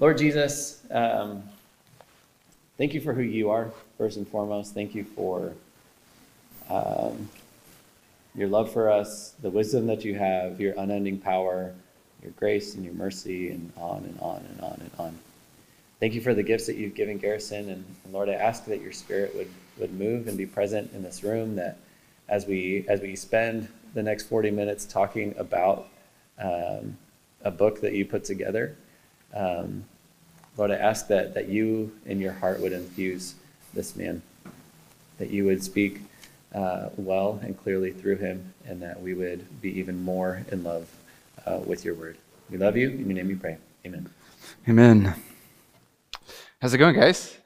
Lord Jesus, um, thank you for who you are, first and foremost. Thank you for um, your love for us, the wisdom that you have, your unending power, your grace and your mercy, and on and on and on and on. Thank you for the gifts that you've given Garrison. And, and Lord, I ask that your spirit would, would move and be present in this room, that as we, as we spend the next 40 minutes talking about um, a book that you put together, um, Lord, I ask that, that you in your heart would infuse this man, that you would speak uh, well and clearly through him, and that we would be even more in love uh, with your word. We love you. In your name we pray. Amen. Amen. How's it going, guys?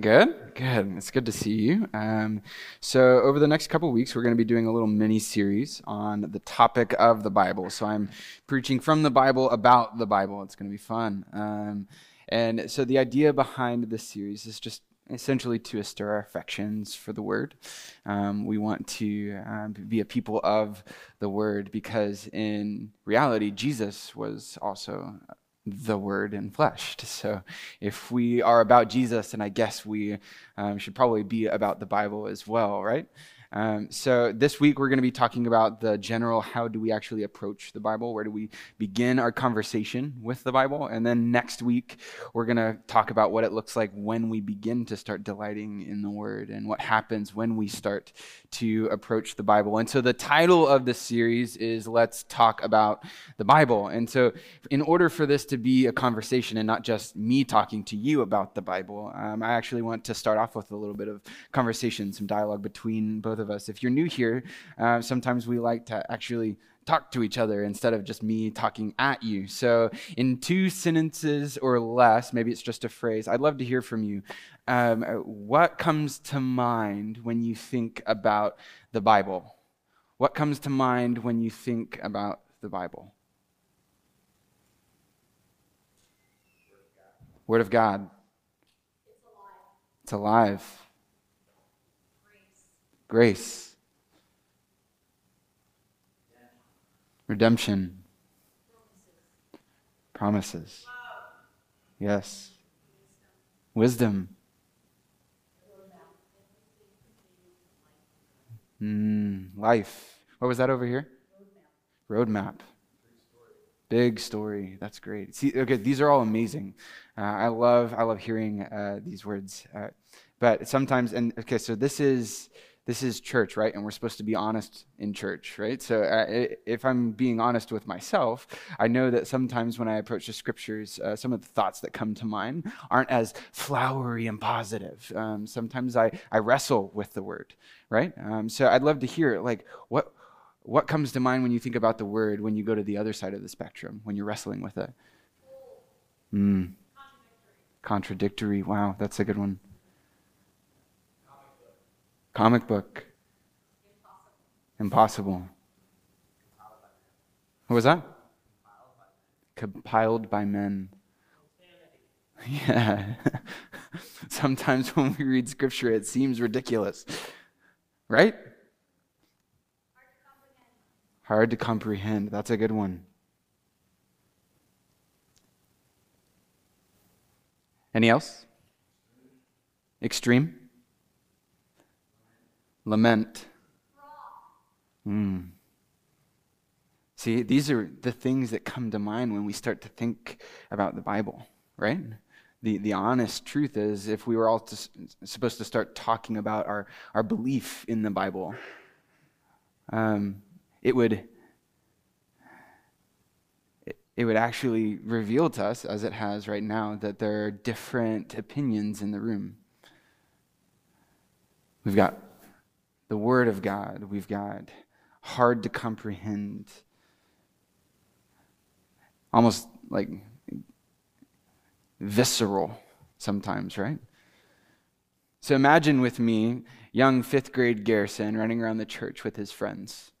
Good? Good. It's good to see you. Um, so, over the next couple weeks, we're going to be doing a little mini series on the topic of the Bible. So, I'm preaching from the Bible about the Bible. It's going to be fun. Um, and so, the idea behind this series is just essentially to stir our affections for the word. Um, we want to um, be a people of the word because in reality, Jesus was also the word in flesh. So if we are about Jesus, then I guess we um, should probably be about the Bible as well, right? Um, so this week we're going to be talking about the general how do we actually approach the Bible? Where do we begin our conversation with the Bible? And then next week we're going to talk about what it looks like when we begin to start delighting in the Word and what happens when we start to approach the Bible. And so the title of this series is Let's Talk About the Bible. And so in order for this to be a conversation and not just me talking to you about the Bible, um, I actually want to start off with a little bit of conversation, some dialogue between both both of us. If you're new here, uh, sometimes we like to actually talk to each other instead of just me talking at you. So, in two sentences or less, maybe it's just a phrase, I'd love to hear from you. Um, what comes to mind when you think about the Bible? What comes to mind when you think about the Bible? Word of God. It's alive. It's alive grace, redemption, promises. Yes. Wisdom. Mm, life. What was that over here? Roadmap. Big story. That's great. See, okay, these are all amazing. Uh, I love, I love hearing uh, these words. Uh, but sometimes, and okay, so this is this is church, right? And we're supposed to be honest in church, right? So uh, if I'm being honest with myself, I know that sometimes when I approach the scriptures, uh, some of the thoughts that come to mind aren't as flowery and positive. Um, sometimes I, I wrestle with the word, right? Um, so I'd love to hear, like, what, what comes to mind when you think about the word when you go to the other side of the spectrum, when you're wrestling with it? Mm. Contradictory. Wow, that's a good one. Comic book. Impossible. What was that? Compiled by men. Yeah. Sometimes when we read scripture, it seems ridiculous. Right? Hard to comprehend. That's a good one. Any else? Extreme? Lament. Mm. See, these are the things that come to mind when we start to think about the Bible, right? The, the honest truth is, if we were all to, supposed to start talking about our, our belief in the Bible, um, it would it would actually reveal to us, as it has right now, that there are different opinions in the room. We've got the Word of God we've got, hard to comprehend, almost like visceral sometimes, right? So imagine with me, young fifth grade Garrison running around the church with his friends.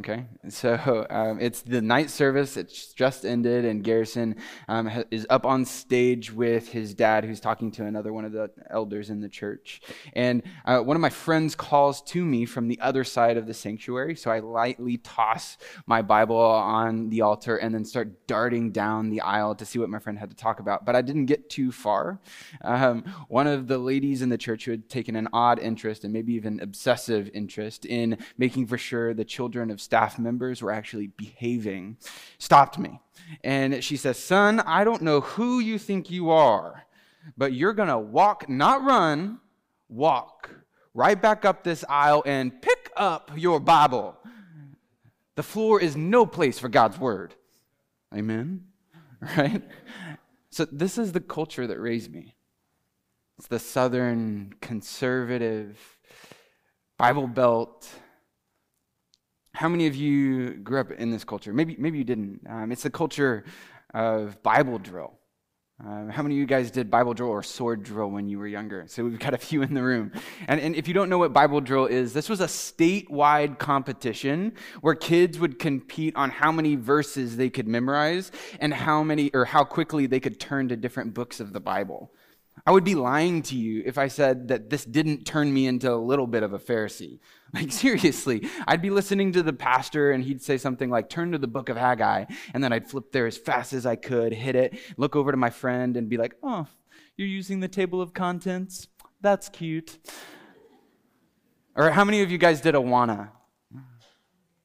Okay, so um, it's the night service. It's just ended, and Garrison um, is up on stage with his dad, who's talking to another one of the elders in the church. And uh, one of my friends calls to me from the other side of the sanctuary, so I lightly toss my Bible on the altar and then start darting down the aisle to see what my friend had to talk about. But I didn't get too far. Um, one of the ladies in the church who had taken an odd interest and maybe even obsessive interest in making for sure the children of staff members were actually behaving, stopped me. And she says, Son, I don't know who you think you are, but you're going to walk, not run, walk right back up this aisle and pick up your Bible. The floor is no place for God's word. Amen? Right? So, this is the culture that raised me. It's the Southern conservative Bible Belt how many of you grew up in this culture? Maybe, maybe you didn't. Um, it's the culture of Bible drill. Uh, how many of you guys did Bible drill or sword drill when you were younger? So we've got a few in the room. And, and if you don't know what Bible drill is, this was a statewide competition where kids would compete on how many verses they could memorize and how many or how quickly they could turn to different books of the Bible. I would be lying to you if I said that this didn't turn me into a little bit of a Pharisee. Like, seriously, I'd be listening to the pastor and he'd say something like, turn to the book of Haggai. And then I'd flip there as fast as I could, hit it, look over to my friend and be like, oh, you're using the table of contents? That's cute. Or how many of you guys did Awana?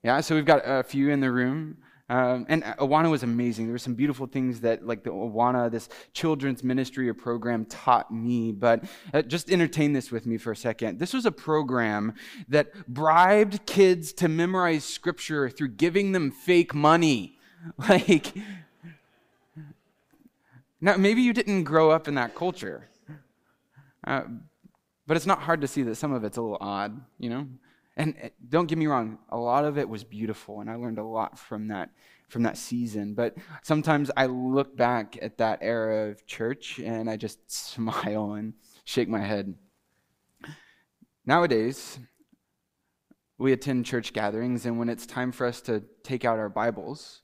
Yeah, so we've got a few in the room. Um, and Awana was amazing. There were some beautiful things that, like the Awana, this children's ministry or program, taught me. But uh, just entertain this with me for a second. This was a program that bribed kids to memorize scripture through giving them fake money. Like, now maybe you didn't grow up in that culture, uh, but it's not hard to see that some of it's a little odd, you know. And uh, don't get me wrong, a lot of it was beautiful, and I learned a lot from that from that season. But sometimes I look back at that era of church and I just smile and shake my head. Nowadays, we attend church gatherings, and when it's time for us to take out our Bibles,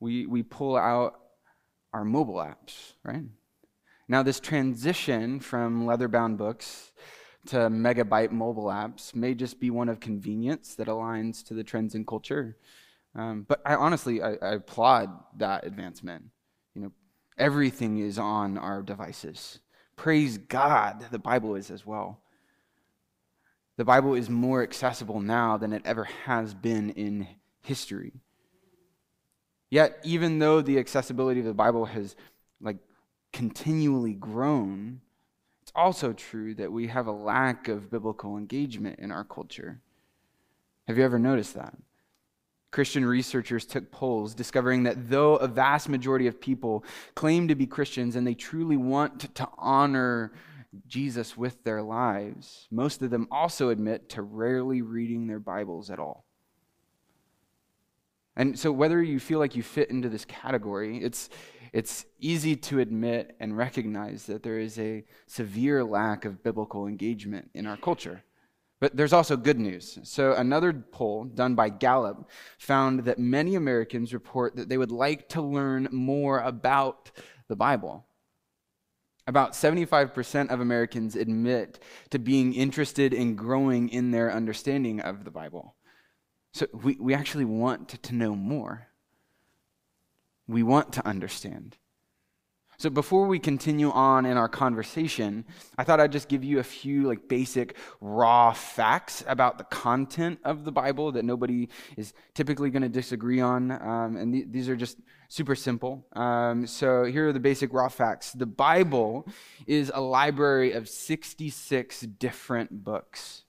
we, we pull out our mobile apps, right? Now, this transition from leather bound books to megabyte mobile apps may just be one of convenience that aligns to the trends in culture. Um, but I honestly, I, I applaud that advancement. You know, everything is on our devices. Praise God, the Bible is as well. The Bible is more accessible now than it ever has been in history. Yet, even though the accessibility of the Bible has like continually grown, it's also true that we have a lack of biblical engagement in our culture. Have you ever noticed that? Christian researchers took polls discovering that though a vast majority of people claim to be Christians and they truly want to honor Jesus with their lives, most of them also admit to rarely reading their Bibles at all. And so, whether you feel like you fit into this category, it's, it's easy to admit and recognize that there is a severe lack of biblical engagement in our culture. But there's also good news. So, another poll done by Gallup found that many Americans report that they would like to learn more about the Bible. About 75% of Americans admit to being interested in growing in their understanding of the Bible. So, we, we actually want to know more. We want to understand. So before we continue on in our conversation, I thought I'd just give you a few like basic raw facts about the content of the Bible that nobody is typically going to disagree on, um, and th- these are just super simple. Um, so here are the basic raw facts. The Bible is a library of 66 different books.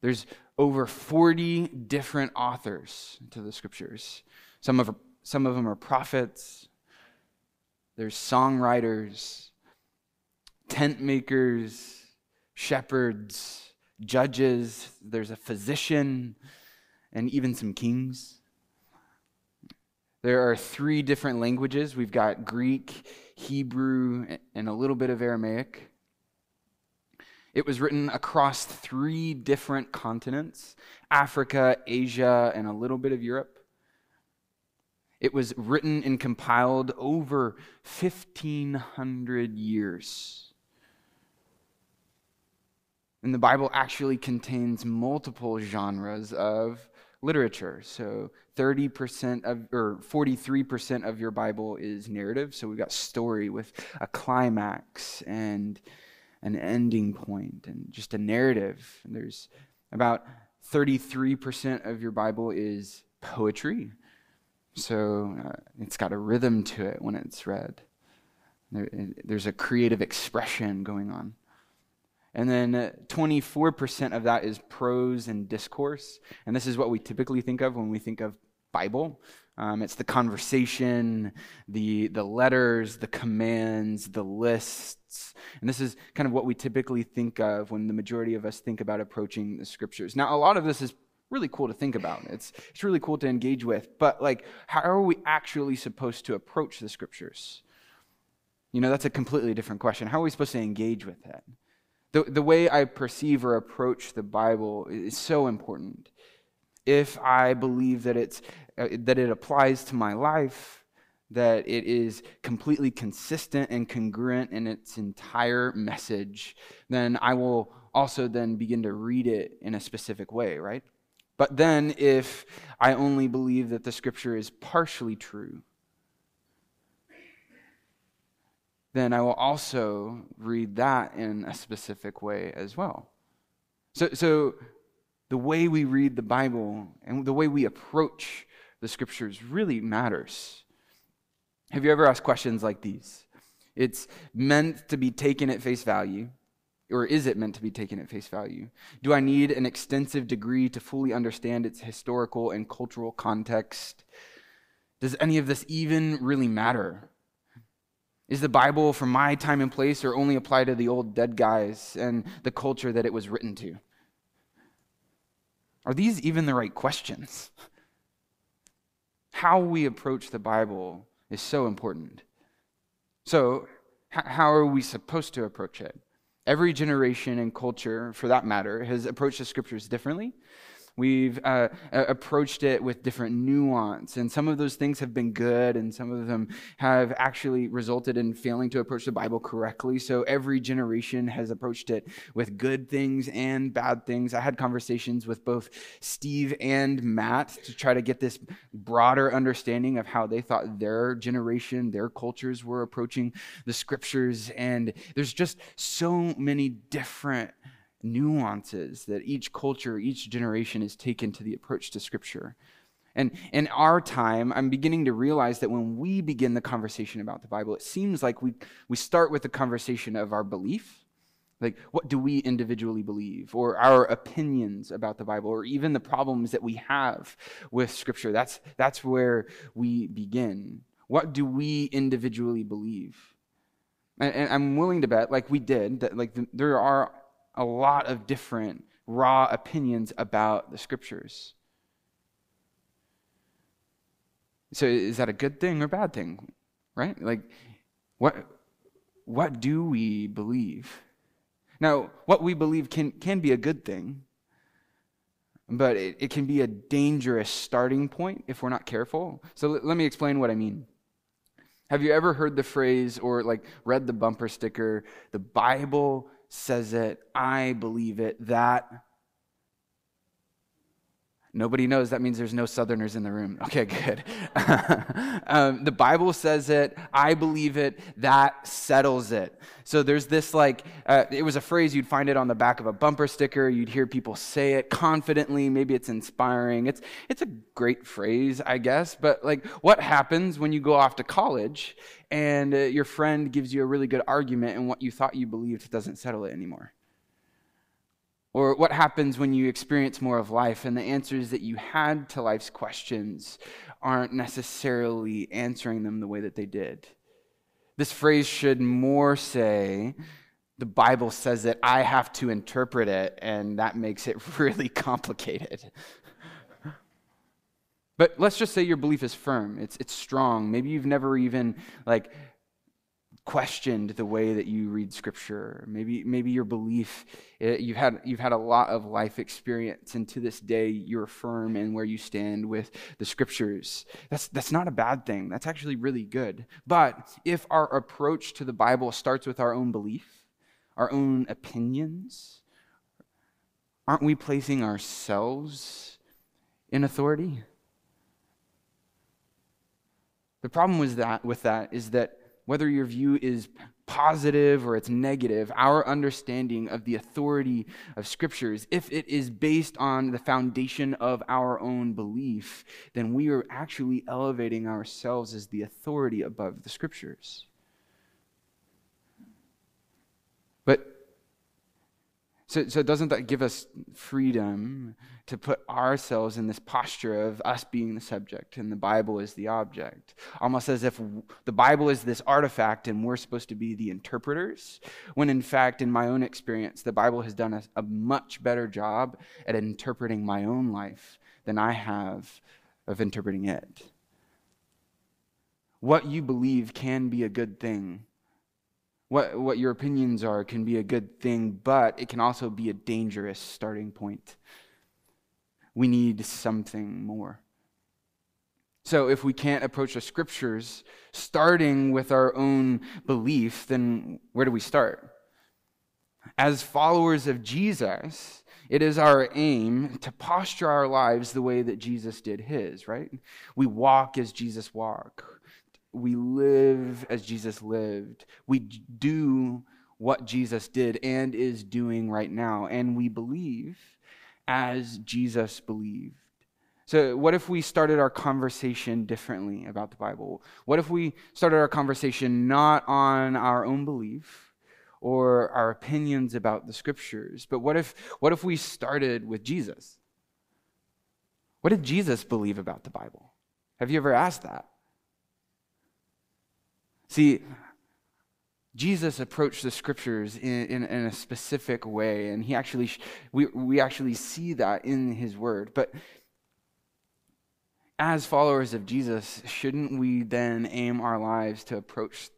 There's over 40 different authors to the scriptures. Some of, some of them are prophets, there's songwriters, tent makers, shepherds, judges, there's a physician, and even some kings. There are three different languages. We've got Greek, Hebrew, and a little bit of Aramaic. It was written across three different continents Africa, Asia, and a little bit of Europe. It was written and compiled over 1,500 years. And the Bible actually contains multiple genres of literature. So 30% of, or 43% of your Bible is narrative. So we've got story with a climax and an ending point and just a narrative. And there's about 33% of your Bible is poetry. So uh, it's got a rhythm to it when it's read. There, there's a creative expression going on. And then uh, 24% of that is prose and discourse. And this is what we typically think of when we think of Bible. Um, it's the conversation, the, the letters, the commands, the lists. And this is kind of what we typically think of when the majority of us think about approaching the scriptures. Now, a lot of this is really cool to think about. It's, it's really cool to engage with. But, like, how are we actually supposed to approach the scriptures? You know, that's a completely different question. How are we supposed to engage with that? The, the way I perceive or approach the Bible is so important. If I believe that, it's, uh, that it applies to my life, that it is completely consistent and congruent in its entire message, then I will also then begin to read it in a specific way, right? But then if I only believe that the scripture is partially true, then I will also read that in a specific way as well. So, so the way we read the Bible and the way we approach the scriptures really matters. Have you ever asked questions like these? It's meant to be taken at face value, or is it meant to be taken at face value? Do I need an extensive degree to fully understand its historical and cultural context? Does any of this even really matter? Is the Bible from my time and place or only apply to the old dead guys and the culture that it was written to? Are these even the right questions? How we approach the Bible is so important. So, how are we supposed to approach it? Every generation and culture, for that matter, has approached the scriptures differently. We've uh, approached it with different nuance, and some of those things have been good, and some of them have actually resulted in failing to approach the Bible correctly. So every generation has approached it with good things and bad things. I had conversations with both Steve and Matt to try to get this broader understanding of how they thought their generation, their cultures were approaching the scriptures, and there's just so many different nuances that each culture, each generation has taken to the approach to Scripture. And in our time, I'm beginning to realize that when we begin the conversation about the Bible, it seems like we, we start with the conversation of our belief. Like, what do we individually believe? Or our opinions about the Bible, or even the problems that we have with Scripture. That's, that's where we begin. What do we individually believe? And, and I'm willing to bet, like we did, that like the, there are a lot of different raw opinions about the scriptures. So is that a good thing or bad thing? Right? Like what what do we believe? Now, what we believe can can be a good thing, but it, it can be a dangerous starting point if we're not careful. So l- let me explain what I mean. Have you ever heard the phrase or like read the bumper sticker, the Bible says it, I believe it, that. Nobody knows. That means there's no Southerners in the room. Okay, good. um, the Bible says it. I believe it. That settles it. So there's this like, uh, it was a phrase you'd find it on the back of a bumper sticker. You'd hear people say it confidently. Maybe it's inspiring. It's, it's a great phrase, I guess. But like, what happens when you go off to college and uh, your friend gives you a really good argument and what you thought you believed doesn't settle it anymore? Or what happens when you experience more of life and the answers that you had to life's questions aren't necessarily answering them the way that they did? This phrase should more say, the Bible says that I have to interpret it, and that makes it really complicated. but let's just say your belief is firm, it's, it's strong. Maybe you've never even like questioned the way that you read scripture. Maybe maybe your belief eh, you've had you've had a lot of life experience and to this day you're firm in where you stand with the scriptures. That's that's not a bad thing. That's actually really good. But if our approach to the bible starts with our own belief our own opinions aren't we placing ourselves in authority? The problem with that, with that is that whether your view is positive or it's negative, our understanding of the authority of scriptures, if it is based on the foundation of our own belief, then we are actually elevating ourselves as the authority above the scriptures. But so, so doesn't that give us freedom to put ourselves in this posture of us being the subject and the Bible is the object? Almost as if the Bible is this artifact and we're supposed to be the interpreters, when in fact, in my own experience, the Bible has done a, a much better job at interpreting my own life than I have of interpreting it. What you believe can be a good thing what, what your opinions are can be a good thing, but it can also be a dangerous starting point. We need something more. So, if we can't approach the scriptures starting with our own belief, then where do we start? As followers of Jesus, it is our aim to posture our lives the way that Jesus did his, right? We walk as Jesus walked we live as Jesus lived. We do what Jesus did and is doing right now. And we believe as Jesus believed. So, what if we started our conversation differently about the Bible? What if we started our conversation not on our own belief or our opinions about the scriptures, but what if, what if we started with Jesus? What did Jesus believe about the Bible? Have you ever asked that? See, Jesus approached the scriptures in, in, in, a specific way, and he actually, we, we actually see that in his word. But as followers of Jesus, shouldn't we then aim our lives to approach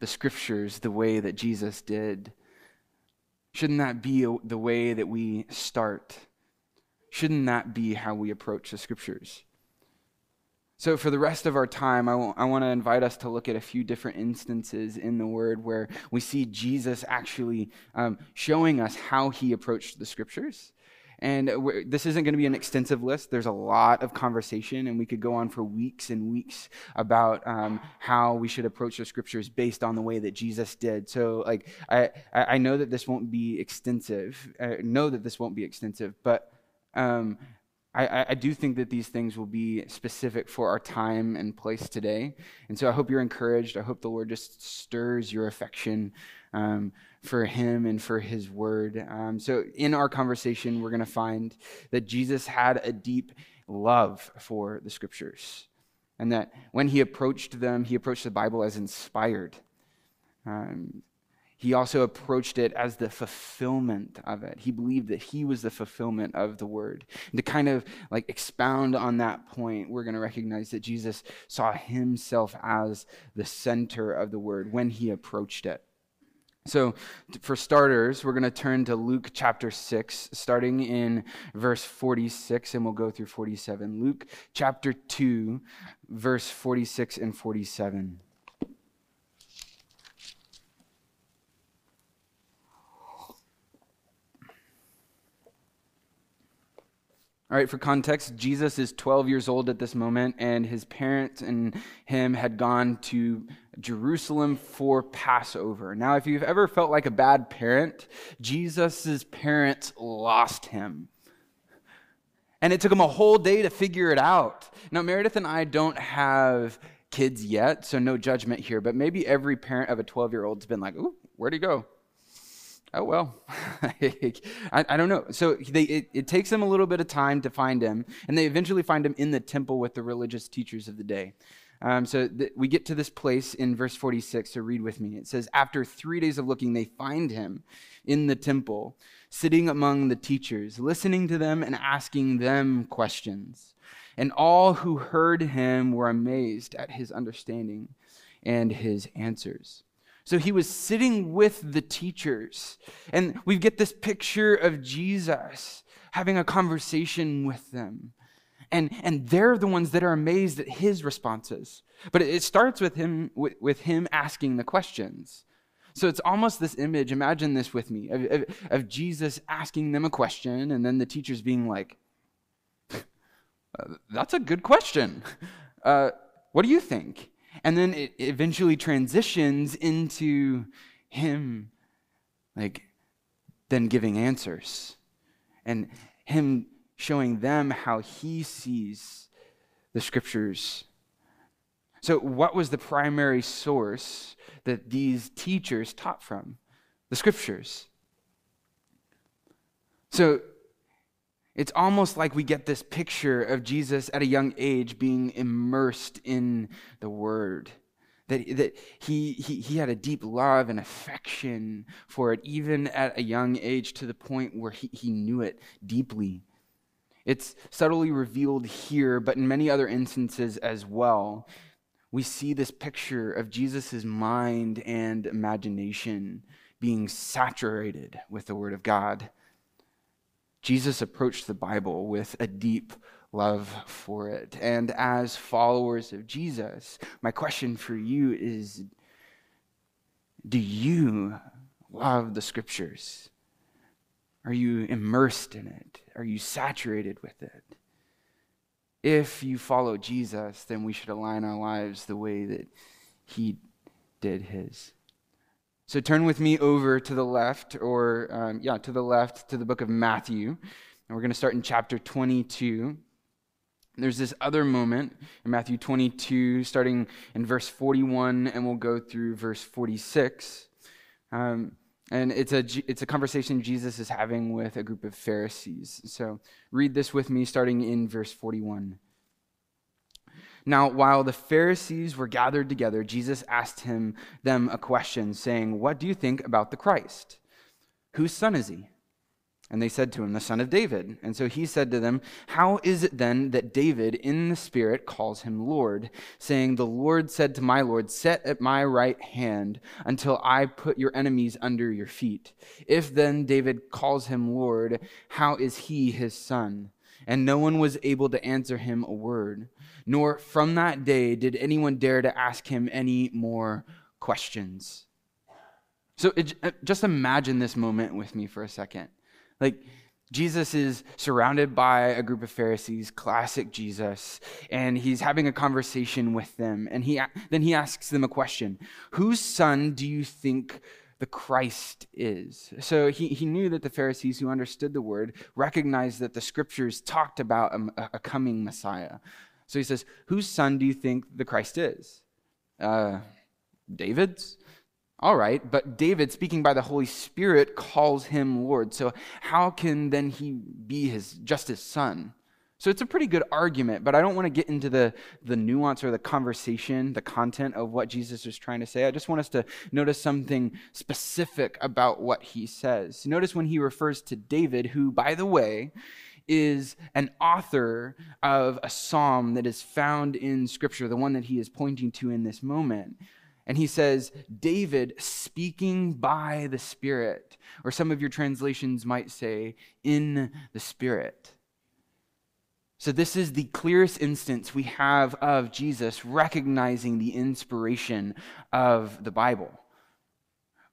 the scriptures the way that Jesus did? Shouldn't that be the way that we start? Shouldn't that be how we approach the scriptures? So, for the rest of our time, I, w- I want to invite us to look at a few different instances in the Word where we see Jesus actually um, showing us how he approached the Scriptures. And this isn't going to be an extensive list. There's a lot of conversation, and we could go on for weeks and weeks about um, how we should approach the scriptures based on the way that Jesus did. So, like, I, I know that this won't be extensive. I know that this won't be extensive, but um, I, I, do think that these things will be specific for our time and place today. And so I hope you're encouraged. I hope the Lord just stirs your affection um, for Him and for His Word. Um, so in our conversation, we're going to find that Jesus had a deep love for the Scriptures. And that when He approached them, He approached the Bible as inspired. Um, he also approached it as the fulfillment of it. He believed that he was the fulfillment of the word. And to kind of like expound on that point, we're going to recognize that Jesus saw himself as the center of the word when he approached it. So, for starters, we're going to turn to Luke chapter 6, starting in verse 46, and we'll go through 47. Luke chapter 2, verse 46 and 47. All right, for context, Jesus is 12 years old at this moment, and his parents and him had gone to Jerusalem for Passover. Now, if you've ever felt like a bad parent, Jesus' parents lost him. And it took him a whole day to figure it out. Now, Meredith and I don't have kids yet, so no judgment here, but maybe every parent of a 12 year old's been like, ooh, where'd he go? Oh well. I, I, don't know. So they, it, it takes them a little bit of time to find him and they eventually find him in the temple with the religious teachers of the day. Um, so th- we get to this place in verse 46 so read with me. It says after three days of looking they find him in the temple sitting among the teachers listening to them and asking them questions. And all who heard him were amazed at his understanding and his answers So he was sitting with the teachers. And we get this picture of Jesus having a conversation with them. And, and they're the ones that are amazed at his responses. But it starts with him, with, with him asking the questions. So it's almost this image, imagine this with me, of, of, of Jesus asking them a question, and then the teachers being like, That's a good question. Uh, what do you think? And then it eventually transitions into him, like, then giving answers and him showing them how he sees the scriptures. So, what was the primary source that these teachers taught from? The scriptures. So, it's almost like we get this picture of Jesus at a young age being immersed in the Word. That, that he, he, he had a deep love and affection for it, even at a young age, to the point where he, he knew it deeply. It's subtly revealed here, but in many other instances as well. We see this picture of Jesus' mind and imagination being saturated with the Word of God. Jesus approached the Bible with a deep love for it. And as followers of Jesus, my question for you is do you love the scriptures? Are you immersed in it? Are you saturated with it? If you follow Jesus, then we should align our lives the way that he did his. So turn with me over to the left, or um, yeah, to the left, to the book of Matthew. And we're going to start in chapter 22. There's this other moment in Matthew 22, starting in verse 41, and we'll go through verse 46. Um, and it's a, it's a conversation Jesus is having with a group of Pharisees. So read this with me, starting in verse 41. Now, while the Pharisees were gathered together, Jesus asked him them a question, saying, What do you think about the Christ? Whose son is he? And they said to him, The son of David. And so he said to them, How is it then that David in the Spirit calls him Lord, saying, The Lord said to my Lord, Set at my right hand until I put your enemies under your feet? If then David calls him Lord, how is he his son? And no one was able to answer him a word nor from that day did anyone dare to ask him any more questions. So it, uh, just imagine this moment with me for a second. Like, Jesus is surrounded by a group of Pharisees, classic Jesus, and he's having a conversation with them. And he, then he asks them a question Whose son do you think the Christ is? So he, he knew that the Pharisees who understood the word recognized that the scriptures talked about a, a coming Messiah, so he says, Whose son do you think the Christ is? Uh, David's? All right, but David, speaking by the Holy Spirit, calls him Lord. So how can then he be his just his son? So it's a pretty good argument, but I don't want to get into the, the nuance or the conversation, the content of what Jesus is trying to say. I just want us to notice something specific about what he says. Notice when he refers to David, who, by the way, is an author of a psalm that is found in Scripture, the one that he is pointing to in this moment. And he says, David speaking by the Spirit, or some of your translations might say, in the Spirit. So, this is the clearest instance we have of Jesus recognizing the inspiration of the Bible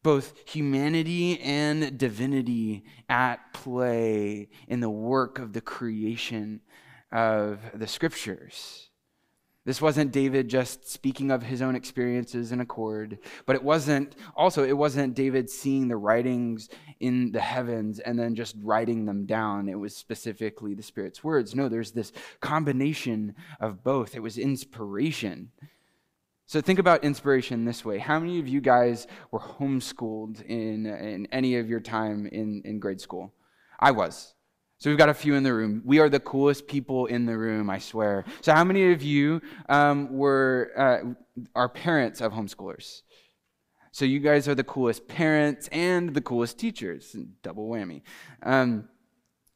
both humanity and divinity at play in the work of the creation of the scriptures. This wasn't David just speaking of his own experiences in accord, but it wasn't also it wasn't David seeing the writings in the heavens and then just writing them down. It was specifically the Spirit's words. No, there's this combination of both. It was inspiration. So think about inspiration this way. How many of you guys were homeschooled in, in any of your time in, in grade school? I was. So we've got a few in the room. We are the coolest people in the room, I swear. So how many of you um, were uh, are parents of homeschoolers? So you guys are the coolest parents and the coolest teachers. Double whammy. Um,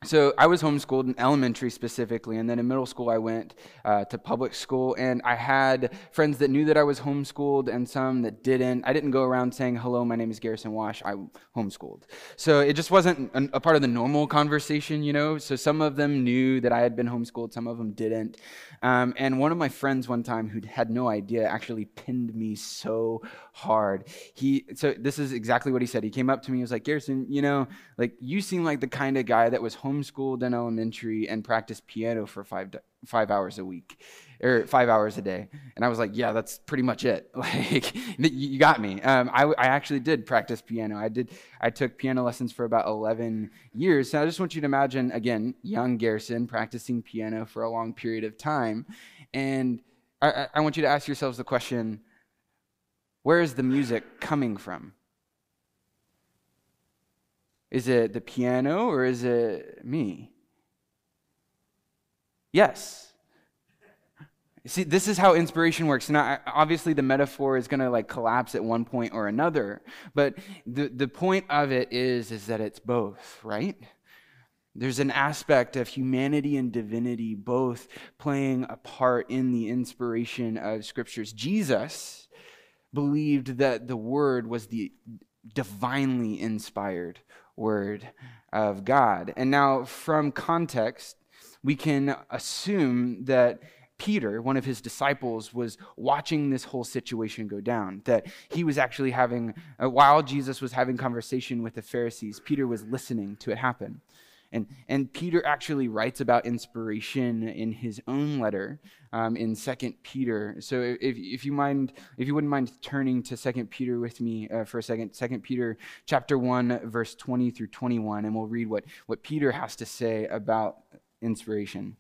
so I was homeschooled in elementary specifically, and then in middle school I went uh, to public school, and I had friends that knew that I was homeschooled and some that didn't. I didn't go around saying, "Hello, my name is Garrison Wash. I'm homeschooled." So it just wasn't a part of the normal conversation, you know. So some of them knew that I had been homeschooled, some of them didn't. Um, and one of my friends one time who had no idea actually pinned me so hard. He so this is exactly what he said. He came up to me, he was like, "Garrison, you know, like you seem like the kind of guy that was home." Homeschooled in elementary and practiced piano for five five hours a week or five hours a day. And i was like yeah that's pretty much it. Like you got me. Um, I, I actually did practice piano. I did i took piano lessons for about 11 years. So i just want you to imagine again young garrison practicing piano for a long period of time. And i, I want you to ask yourselves the question where is the music coming from is it the piano or is it me? Yes. See, this is how inspiration works. Now, obviously, the metaphor is going to like collapse at one point or another, but the, the point of it is, is that it's both, right? There's an aspect of humanity and divinity both playing a part in the inspiration of scriptures. Jesus believed that the word was the divinely inspired word of God. And now, from context, we can assume that Peter, one of his disciples, was watching this whole situation go down. That he was actually having, uh, while Jesus was having conversation with the Pharisees, Peter was listening to it happen. And, and Peter actually writes about inspiration in his own letter um, in Second Peter. So if, if you mind, if you wouldn't mind turning to Second Peter with me uh, for a second, Second Peter chapter one, verse twenty through twenty-one, and we'll read what what Peter has to say about inspiration.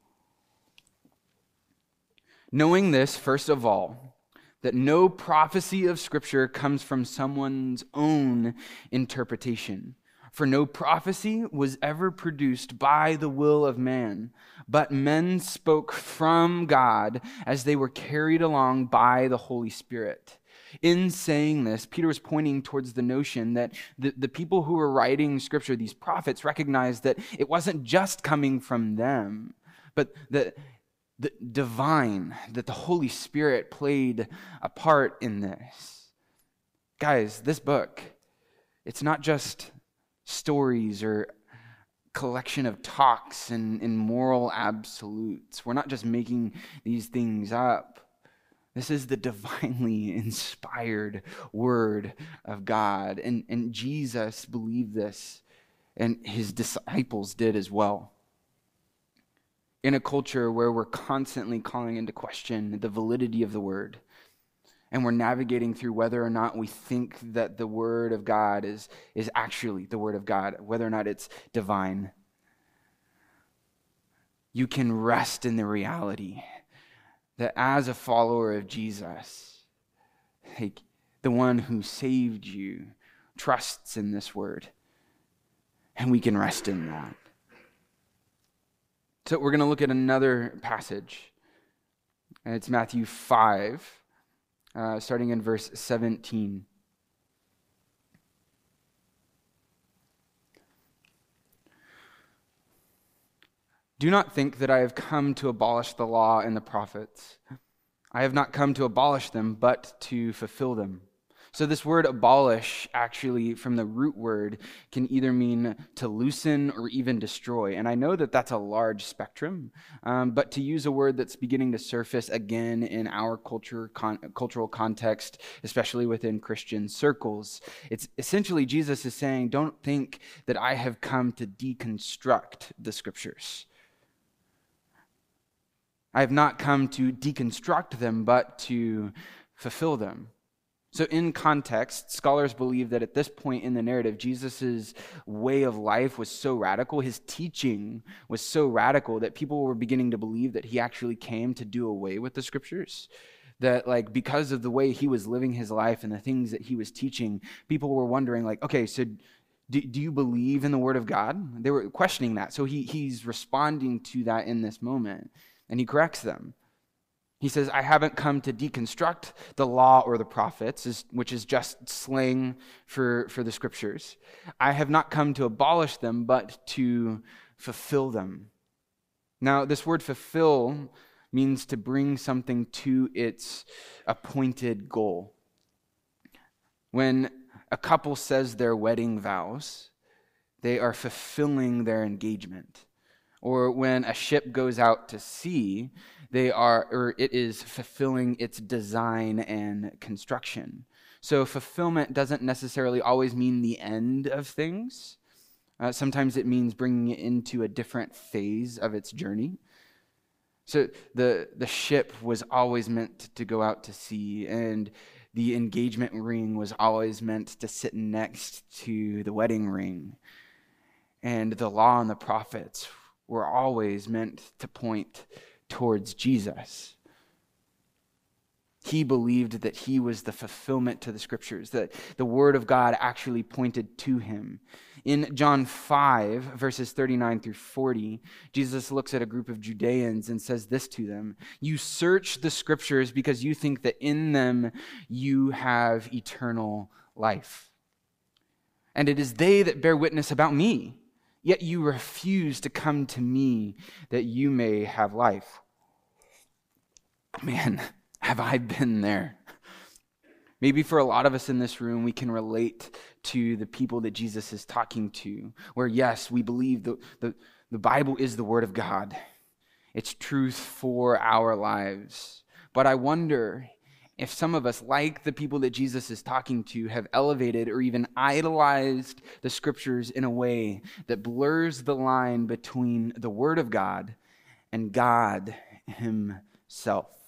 Knowing this, first of all, that no prophecy of Scripture comes from someone's own interpretation. For no prophecy was ever produced by the will of man, but men spoke from God as they were carried along by the Holy Spirit. In saying this, Peter was pointing towards the notion that the, the people who were writing scripture, these prophets, recognized that it wasn't just coming from them, but that the divine, that the Holy Spirit played a part in this. Guys, this book, it's not just stories or collection of talks and, and moral absolutes. We're not just making these things up. This is the divinely inspired word of God. And, and Jesus believed this, and his disciples did as well. In a culture where we're constantly calling into question the validity of the word, and we're navigating through whether or not we think that the Word of God is, is actually the Word of God, whether or not it's divine. You can rest in the reality that as a follower of Jesus, like the one who saved you trusts in this Word, and we can rest in that. So we're going to look at another passage, and it's Matthew 5 uh, starting in verse 17. Do not think that I have come to abolish the law and the prophets. I have not come to abolish them, but to fulfill them. So, this word abolish, actually, from the root word, can either mean to loosen or even destroy. And I know that that's a large spectrum, um, but to use a word that's beginning to surface again in our culture, con- cultural context, especially within Christian circles, it's essentially Jesus is saying, Don't think that I have come to deconstruct the scriptures. I have not come to deconstruct them, but to fulfill them. So, in context, scholars believe that at this point in the narrative, Jesus' way of life was so radical, his teaching was so radical that people were beginning to believe that he actually came to do away with the scriptures. That, like, because of the way he was living his life and the things that he was teaching, people were wondering, like, okay, so do, do you believe in the word of God? They were questioning that. So, he, he's responding to that in this moment, and he corrects them. He says, I haven't come to deconstruct the law or the prophets, which is just slang for, for the scriptures. I have not come to abolish them, but to fulfill them. Now, this word fulfill means to bring something to its appointed goal. When a couple says their wedding vows, they are fulfilling their engagement. Or when a ship goes out to sea, they are or it is fulfilling its design and construction. So fulfillment doesn't necessarily always mean the end of things. Uh, sometimes it means bringing it into a different phase of its journey. So the, the ship was always meant to go out to sea, and the engagement ring was always meant to sit next to the wedding ring. And the law and the prophets were always meant to point towards Jesus. He believed that he was the fulfillment to the scriptures, that the word of God actually pointed to him. In John 5, verses 39 through 40, Jesus looks at a group of Judeans and says this to them You search the scriptures because you think that in them you have eternal life. And it is they that bear witness about me, yet you refuse to come to me that you may have life. Man, have I been there? Maybe for a lot of us in this room, we can relate to the people that Jesus is talking to, where yes, we believe the, the, the Bible is the Word of God, it's truth for our lives. But I wonder if some of us, like the people that Jesus is talking to, have elevated or even idolized the scriptures in a way that blurs the line between the Word of God and God Himself.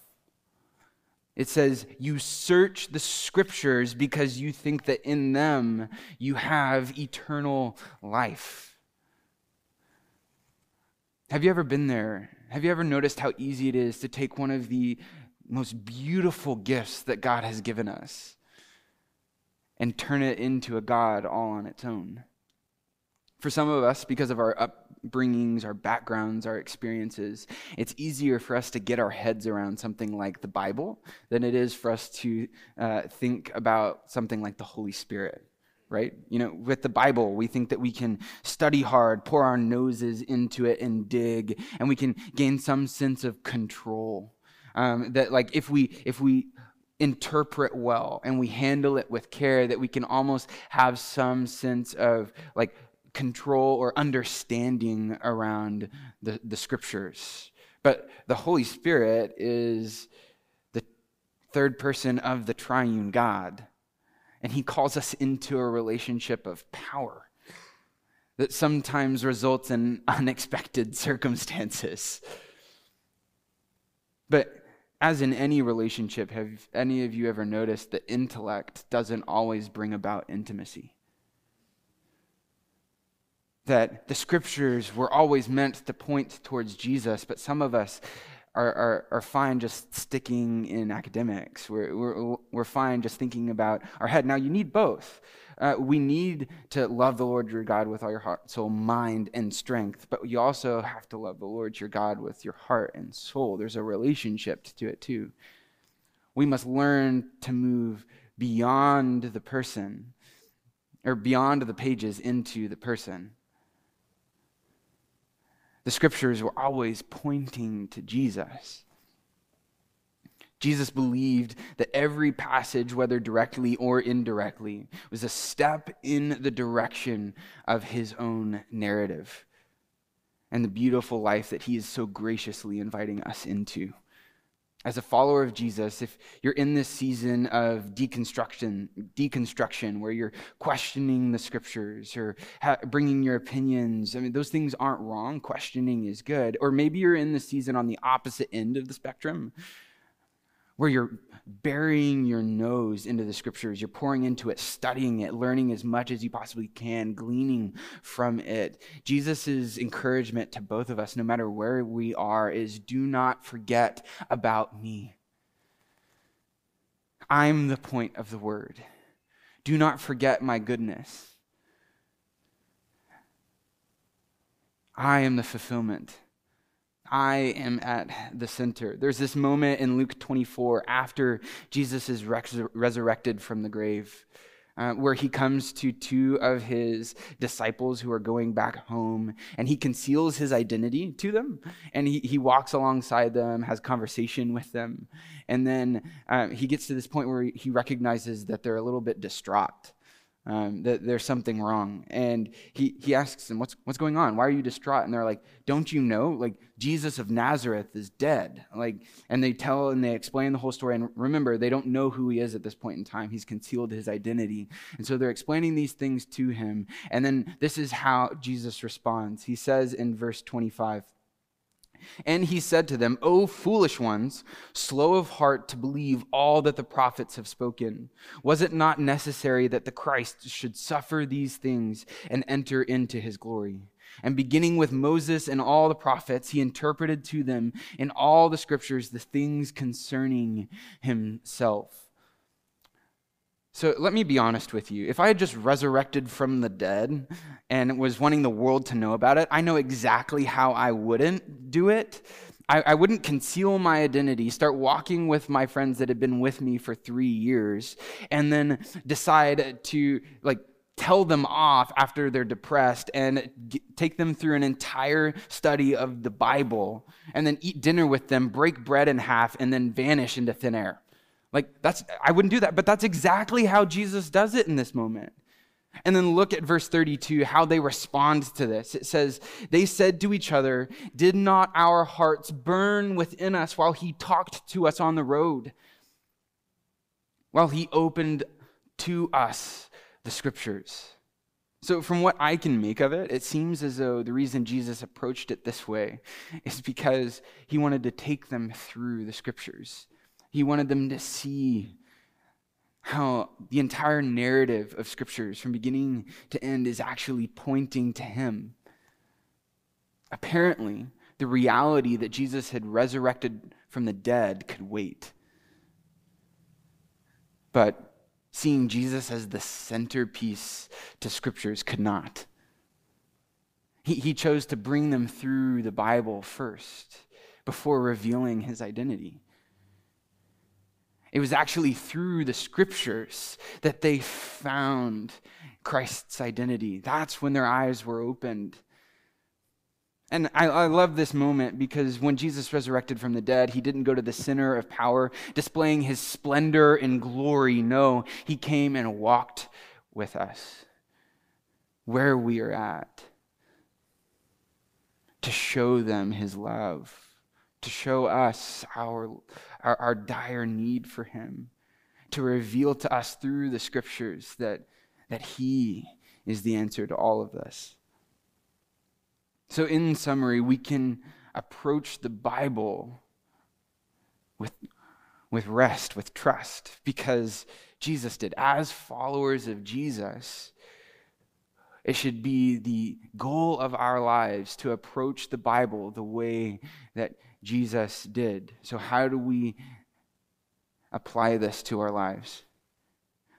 It says, You search the scriptures because you think that in them you have eternal life. Have you ever been there? Have you ever noticed how easy it is to take one of the most beautiful gifts that God has given us and turn it into a God all on its own? For some of us, because of our upbringings, our backgrounds, our experiences, it's easier for us to get our heads around something like the Bible than it is for us to uh, think about something like the Holy Spirit right? You know, with the Bible, we think that we can study hard, pour our noses into it, and dig, and we can gain some sense of control. Um, that, like, if we if we interpret well and we handle it with care, that we can almost have some sense of like control or understanding around the, the scriptures. But the Holy Spirit is the third person of the triune God. And he calls us into a relationship of power that sometimes results in unexpected circumstances. But as in any relationship, have any of you ever noticed that intellect doesn't always bring about intimacy? That the scriptures were always meant to point towards Jesus, but some of us are, are, are fine just sticking in academics. We're, we're, we're fine just thinking about our head. Now, you need both. Uh, we need to love the Lord your God with all your heart, soul, mind, and strength, but you also have to love the Lord your God with your heart and soul. There's a relationship to it, too. We must learn to move beyond the person, or beyond the pages into the person. The scriptures were always pointing to Jesus. Jesus believed that every passage, whether directly or indirectly, was a step in the direction of his own narrative and the beautiful life that he is so graciously inviting us into as a follower of Jesus, if you're in this season of deconstruction, deconstruction, where you're questioning the scriptures or ha- bringing your opinions, I mean, those things aren't wrong. Questioning is good. Or maybe you're in the season on the opposite end of the spectrum, where you're burying your nose into the scriptures, you're pouring into it, studying it, learning as much as you possibly can, gleaning from it. Jesus' encouragement to both of us, no matter where we are, is do not forget about me. I'm the point of the word. Do not forget my goodness. I am the fulfillment. I am at the center. There's this moment in Luke 24 after Jesus is res- resurrected from the grave uh, where he comes to two of his disciples who are going back home and he conceals his identity to them and he, he walks alongside them has conversation with them and then uh, he gets to this point where he recognizes that they're a little bit distraught um, that there's something wrong. And he, he asks them, what's, what's going on? Why are you distraught? And they're like, don't you know? Like, Jesus of Nazareth is dead. Like, and they tell and they explain the whole story. And remember, they don't know who he is at this point in time. He's concealed his identity. And so they're explaining these things to him. And then this is how Jesus responds. He says in verse 25, and he said to them, O foolish ones, slow of heart to believe all that the prophets have spoken. Was it not necessary that the Christ should suffer these things and enter into his glory? And beginning with Moses and all the prophets, he interpreted to them in all the scriptures the things concerning himself. So let me be honest with you. If I had just resurrected from the dead and was wanting the world to know about it, I know exactly how I wouldn't do it. I, I, wouldn't conceal my identity, start walking with my friends that had been with me for three years, and then decide to like tell them off after they're depressed and take them through an entire study of the Bible, and then eat dinner with them, break bread in half, and then vanish into thin air. Like that's I wouldn't do that, but that's exactly how Jesus does it in this moment. And then look at verse 32, how they respond to this. It says, They said to each other, Did not our hearts burn within us while he talked to us on the road? While he opened to us the scriptures. So, from what I can make of it, it seems as though the reason Jesus approached it this way is because he wanted to take them through the scriptures. He wanted them to see how the entire narrative of scriptures from beginning to end is actually pointing to him. Apparently, the reality that Jesus had resurrected from the dead could wait. But seeing Jesus as the centerpiece to scriptures could not. He, he chose to bring them through the Bible first before revealing his identity. It was actually through the scriptures that they found Christ's identity. That's when their eyes were opened. And I, I, love this moment because when Jesus resurrected from the dead, he didn't go to the center of power, displaying his splendor and glory. No, he came and walked with us where we are at to show them his love, to show us our, our, our dire need for Him, to reveal to us through the scriptures that, that He is the answer to all of this. So, in summary, we can approach the Bible with, with rest, with trust, because Jesus did. As followers of Jesus, it should be the goal of our lives to approach the Bible the way that Jesus did. So, how do we apply this to our lives?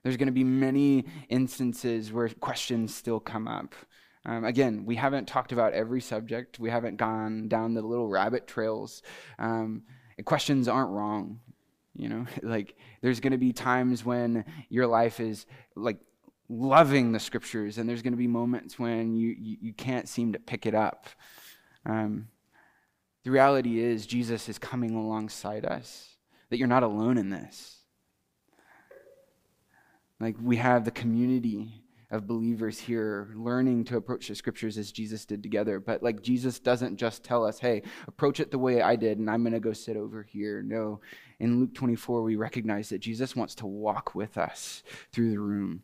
There's going to be many instances where questions still come up. Um, again, we haven't talked about every subject. We haven't gone down the little rabbit trails. Um, questions aren't wrong. You know, like there's going to be times when your life is like loving the scriptures, and there's going to be moments when you, you, you can't seem to pick it up. Um, the reality is, Jesus is coming alongside us, that you're not alone in this. Like, we have the community of believers here learning to approach the scriptures as Jesus did together. But, like, Jesus doesn't just tell us, hey, approach it the way I did, and I'm going to go sit over here. No. In Luke 24, we recognize that Jesus wants to walk with us through the room.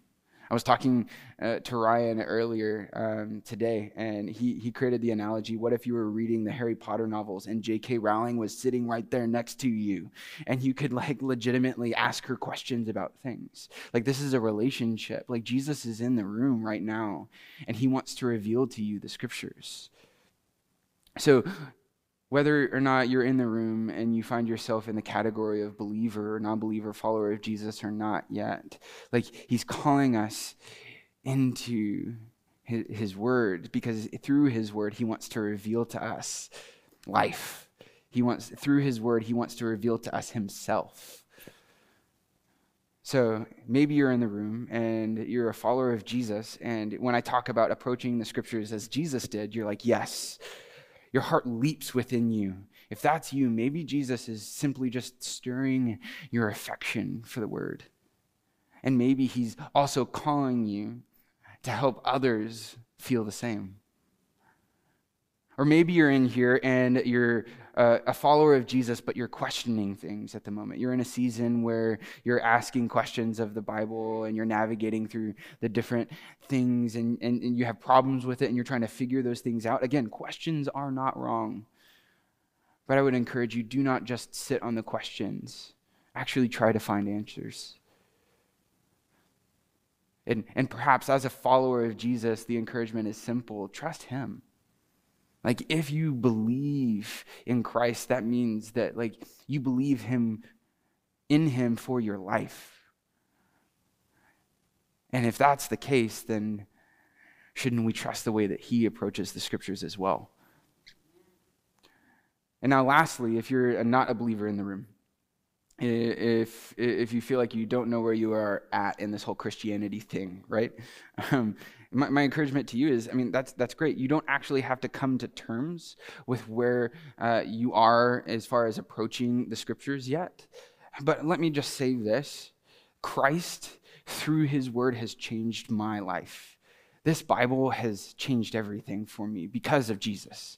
I was talking uh, to Ryan earlier um, today, and he, he created the analogy what if you were reading the Harry Potter novels and J.K. Rowling was sitting right there next to you, and you could like legitimately ask her questions about things? Like, this is a relationship. Like, Jesus is in the room right now, and he wants to reveal to you the scriptures. So, whether or not you're in the room and you find yourself in the category of believer or non believer, follower of Jesus or not yet, like he's calling us into his, his, word because through his word, he wants to reveal to us life. He wants, through his word, he wants to reveal to us himself. So maybe you're in the room and you're a follower of Jesus. And when I talk about approaching the scriptures as Jesus did, you're like, yes. Your heart leaps within you. If that's you, maybe Jesus is simply just stirring your affection for the word. And maybe he's also calling you to help others feel the same. Or maybe you're in here and you're uh, a follower of Jesus, but you're questioning things at the moment. You're in a season where you're asking questions of the Bible and you're navigating through the different things and, and, and you have problems with it and you're trying to figure those things out. Again, questions are not wrong. But I would encourage you do not just sit on the questions, actually try to find answers. And, and perhaps as a follower of Jesus, the encouragement is simple trust Him. Like, if you believe in Christ, that means that, like, you believe Him in Him for your life. And if that's the case, then shouldn't we trust the way that He approaches the scriptures as well? And now, lastly, if you're not a believer in the room, if if you feel like you don't know where you are at in this whole Christianity thing, right? Um, my, my, encouragement to you is, I mean, that's that's great. You don't actually have to come to terms with where uh, you are as far as approaching the scriptures yet. But let me just say this: Christ, through His Word, has changed my life. This Bible has changed everything for me because of Jesus.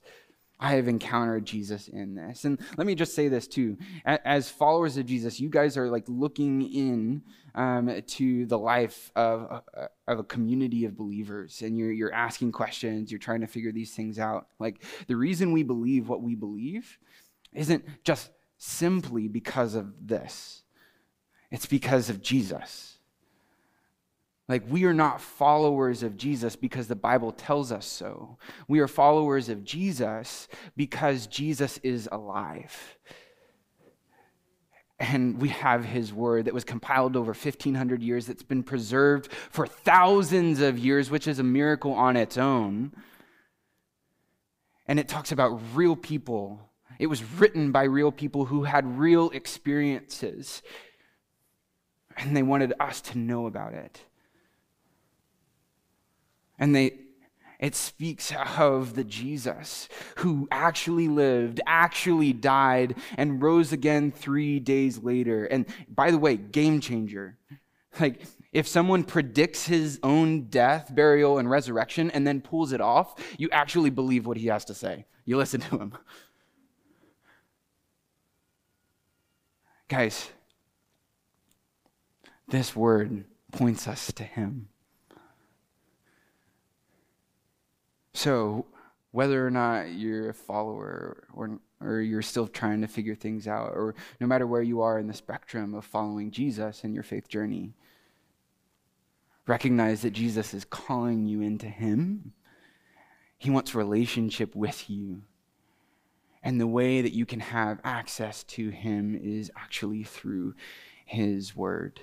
I have encountered Jesus in this. And let me just say this too. As followers of Jesus, you guys are like looking in um, to the life of, uh, of a community of believers and you're, you're asking questions, you're trying to figure these things out. Like the reason we believe what we believe isn't just simply because of this, it's because of Jesus. Like, we are not followers of Jesus because the Bible tells us so. We are followers of Jesus because Jesus is alive. And we have his word that was compiled over 1,500 years, that's been preserved for thousands of years, which is a miracle on its own. And it talks about real people. It was written by real people who had real experiences. And they wanted us to know about it. And they it speaks of the Jesus who actually lived, actually died, and rose again three days later. And by the way, game changer. Like, if someone predicts his own death, burial, and resurrection and then pulls it off, you actually believe what he has to say. You listen to him. Guys, this word points us to him. So, whether or not you're a follower or, or you're still trying to figure things out, or no matter where you are in the spectrum of following Jesus in your faith journey, recognize that Jesus is calling you into Him. He wants relationship with you. And the way that you can have access to Him is actually through His Word.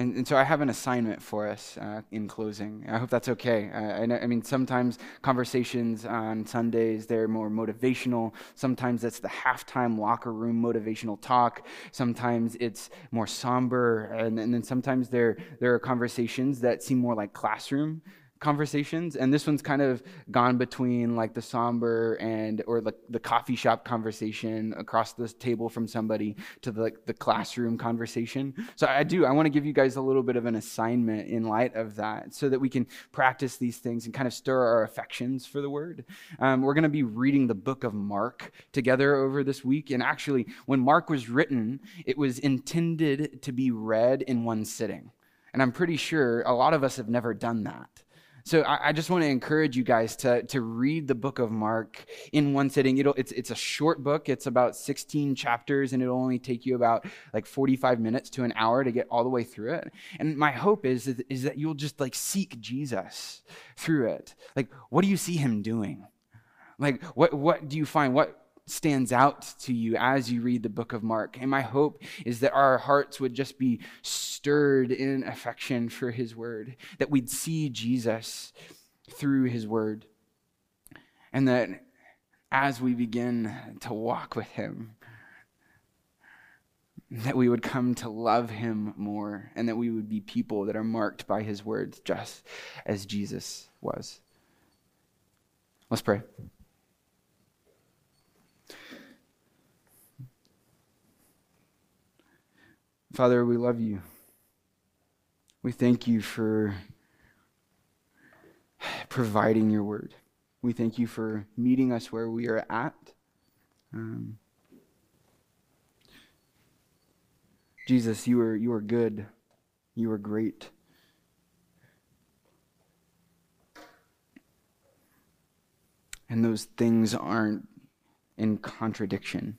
And, and so I have an assignment for us uh, in closing. I hope that's okay. Uh, I, I mean, sometimes conversations on Sundays, they're more motivational. Sometimes it's the halftime locker room motivational talk. Sometimes it's more somber. And, and then sometimes there, there are conversations that seem more like classroom conversations and this one's kind of gone between like the somber and or the, the coffee shop conversation across the table from somebody to the, the classroom conversation. So i do i want to give you guys a little bit of an assignment in light of that so that we can practice these things and kind of stir our affections for the word. Um, we're going to be reading the book of mark together over this week and actually when mark was written it was intended to be read in one sitting. And i'm pretty sure a lot of us have never done that so I, I, just want to encourage you guys to, to read the book of Mark in one sitting. It'll, it's, it's a short book. It's about 16 chapters and it'll only take you about like 45 minutes to an hour to get all the way through it. And my hope is, is, is that you'll just like seek Jesus through it. Like, what do you see him doing? Like, what, what do you find? What, stands out to you as you read the book of Mark. And my hope is that our hearts would just be stirred in affection for his word, that we'd see Jesus through his word, and that as we begin to walk with him, that we would come to love him more, and that we would be people that are marked by his words, just as Jesus was. Let's pray. Father, we love you. We thank you for providing your word. We thank you for meeting us where we are at. Um, Jesus, you are, you are good. You are great. And those things aren't in contradiction.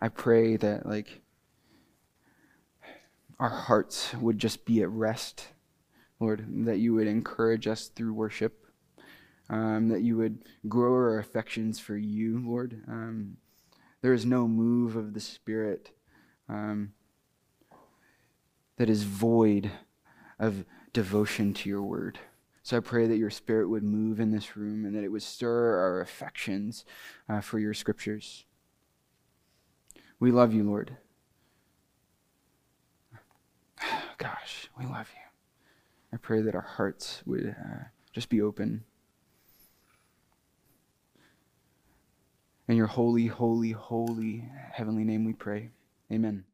I pray that, like, our hearts would just be at rest, Lord, that you would encourage us through worship, um, that you would grow our affections for you, Lord. Um, there is no move of the Spirit um, that is void of devotion to your word. So I pray that your Spirit would move in this room and that it would stir our affections uh, for your scriptures. We love you, Lord. Gosh, we love you. I pray that our hearts would uh, just be open. In your holy, holy, holy heavenly name we pray. Amen.